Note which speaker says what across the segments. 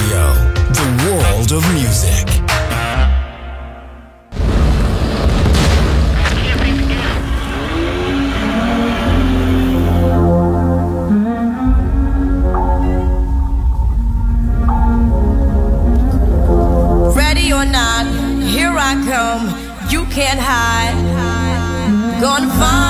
Speaker 1: Radio, the world of music. Ready or not, here I come. You can't hide. Gonna find.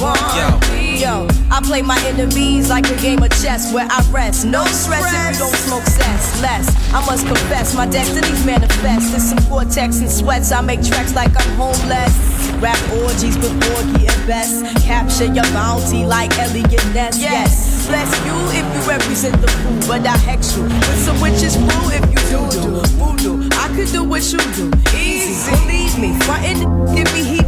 Speaker 2: want
Speaker 1: yo.
Speaker 2: Yo, I play my enemies like a game of chess where I rest. No stress if you don't smoke cess. Less, I must confess, my destinies manifest. In some cortex and sweats, I make tracks like I'm homeless. Rap orgies with Porgy and Bess. Capture your bounty like Eliot Ness. Yes, bless you if you represent the fool, but I hex you with some witches brew if you do do voodoo. I could do what you do, easy. Believe me, frontin' give me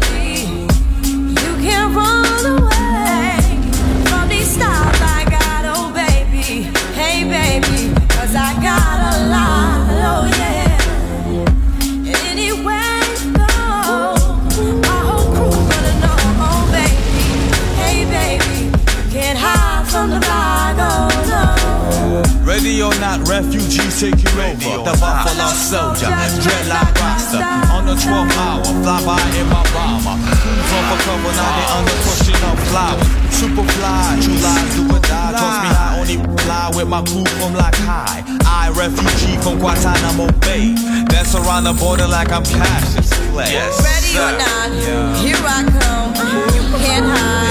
Speaker 3: Ready refugees take you over. The Buffalo Soldier, dreadlock Rasta. On the 12th hour, fly by in my bomber. From for cover, now they under pushing up flowers. Super fly, true lies do or die. Toss me high, only fly with my crew from like high. I refugee from Guantanamo Bay. Dance around the border like I'm Cassius Clay. Yes,
Speaker 2: Ready or not, here I come. You can't hide.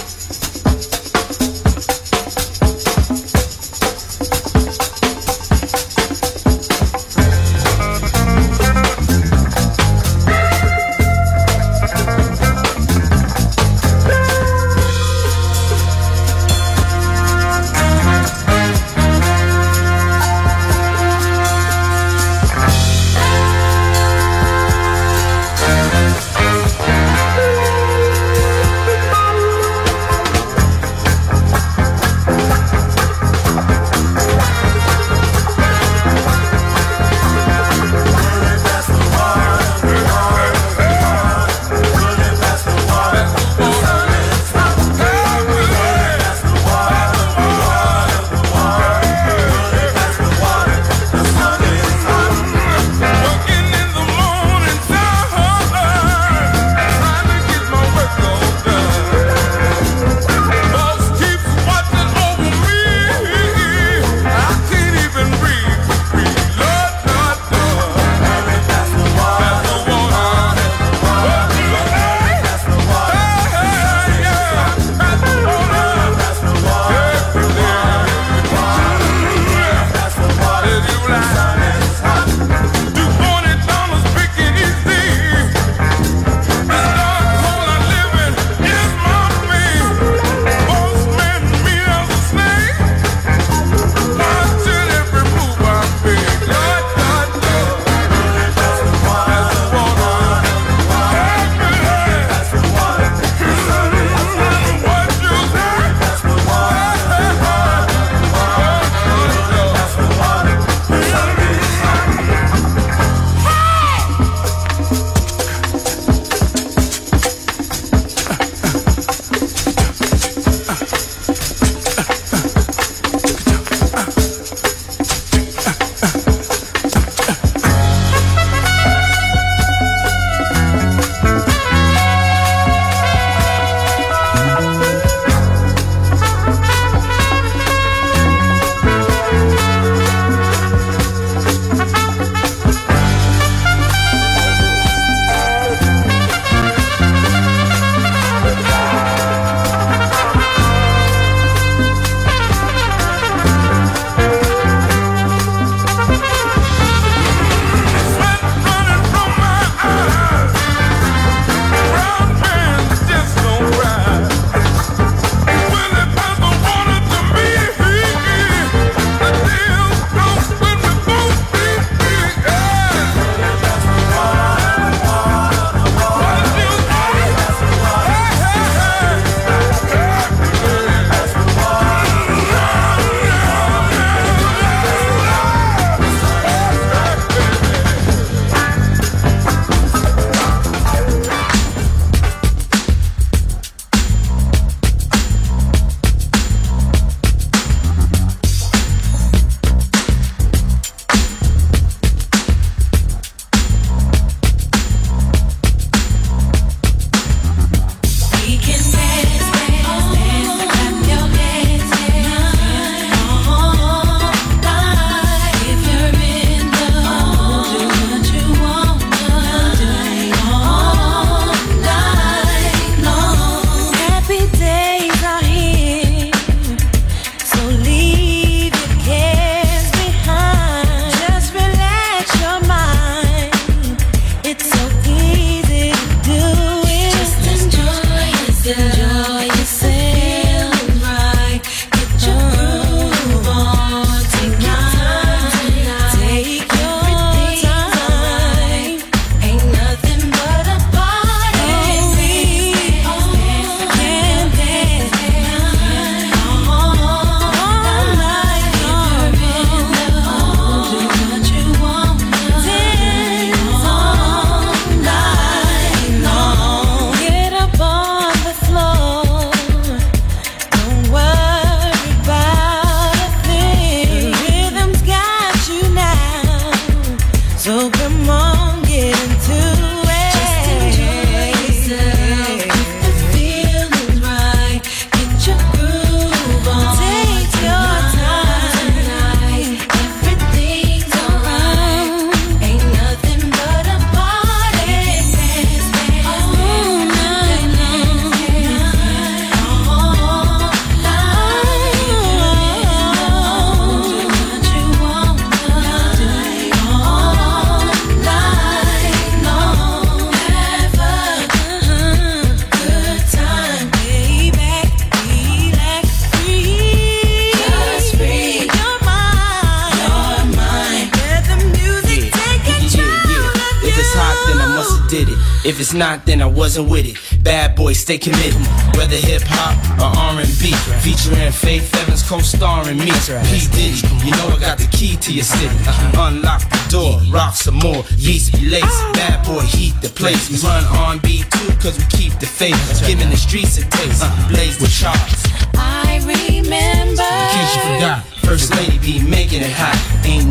Speaker 4: It. Not, then I wasn't with it. Bad boy, stay committed. Whether hip hop or R&B, featuring Faith Evans co-starring me. P Diddy, you know I got the key to your city. Unlock the door, rock some more, beats be lace. Bad boy, heat the place. We run R&B too, cause we keep the faith. Giving the streets a taste. Blaze the charts.
Speaker 2: I remember.
Speaker 4: In case you forgot, First Lady be making it hot. Ain't nobody taking the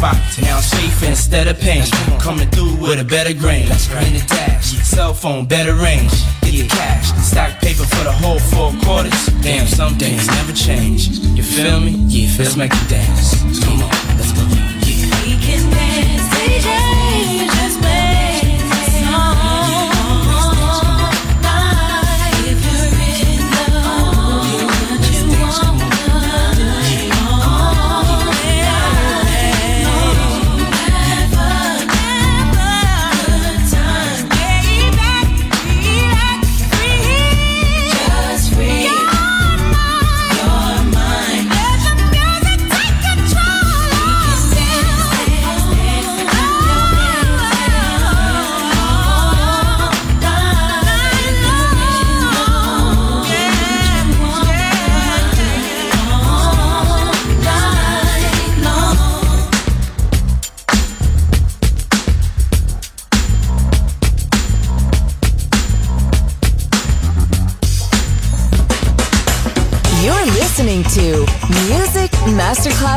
Speaker 4: spot. Now I'm safe instead of pain. Coming through with a better grain. In the dash, cell phone, better range. Get the cash, stack paper for the whole four quarters. Damn, some things never change. You feel me? Yeah, let's make it dance. Come on, let's go.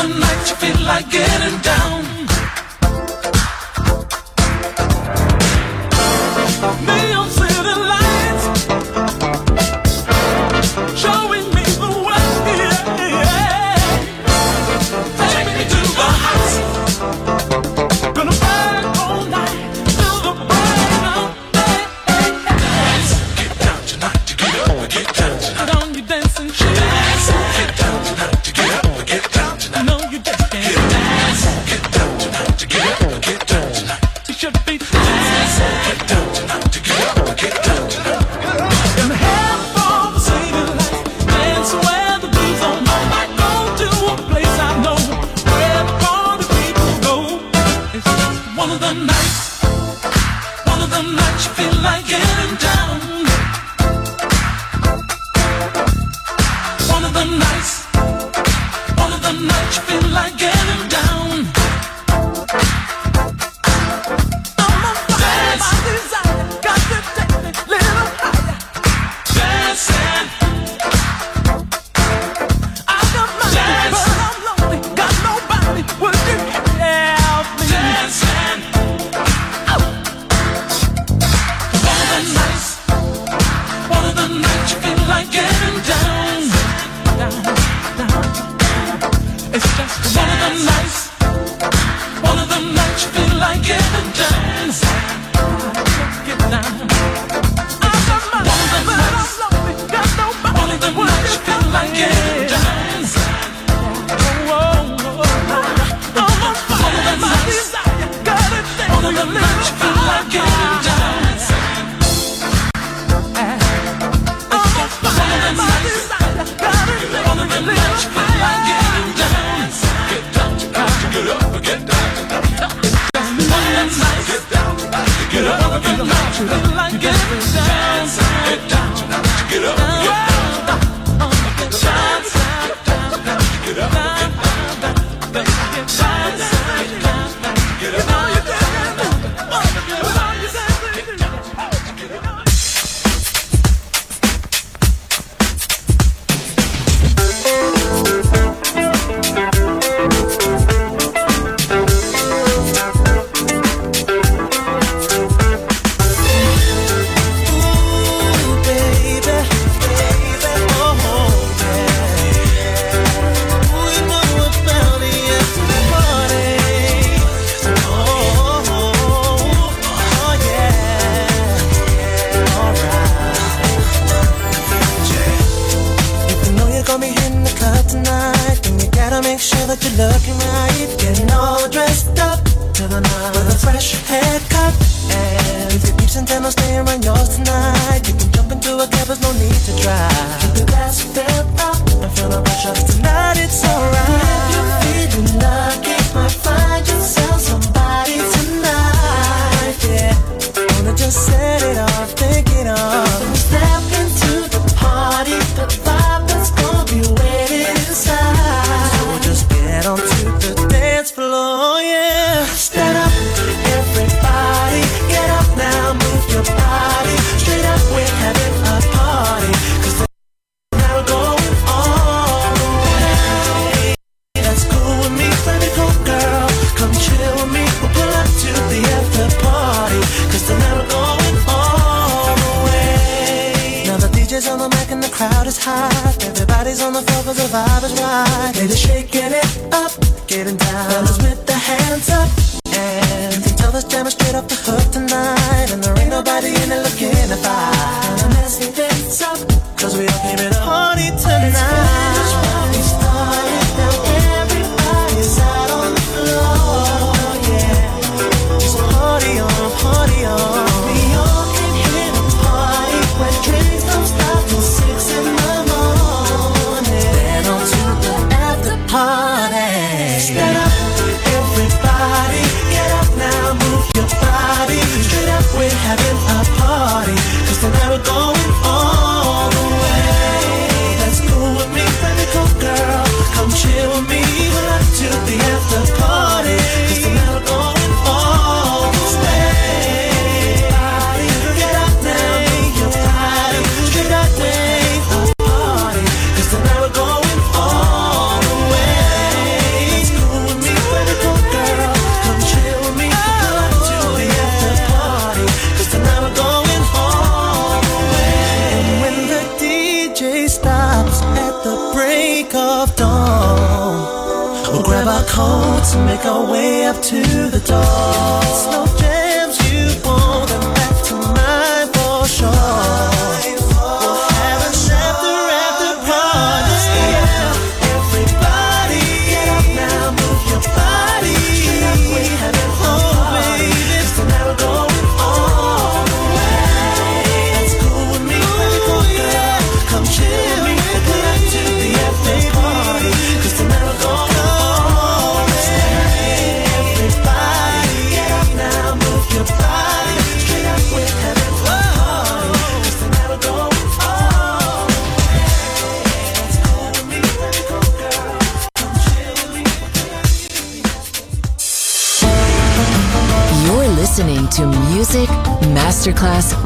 Speaker 5: Tonight you feel like getting down.
Speaker 6: the
Speaker 7: match.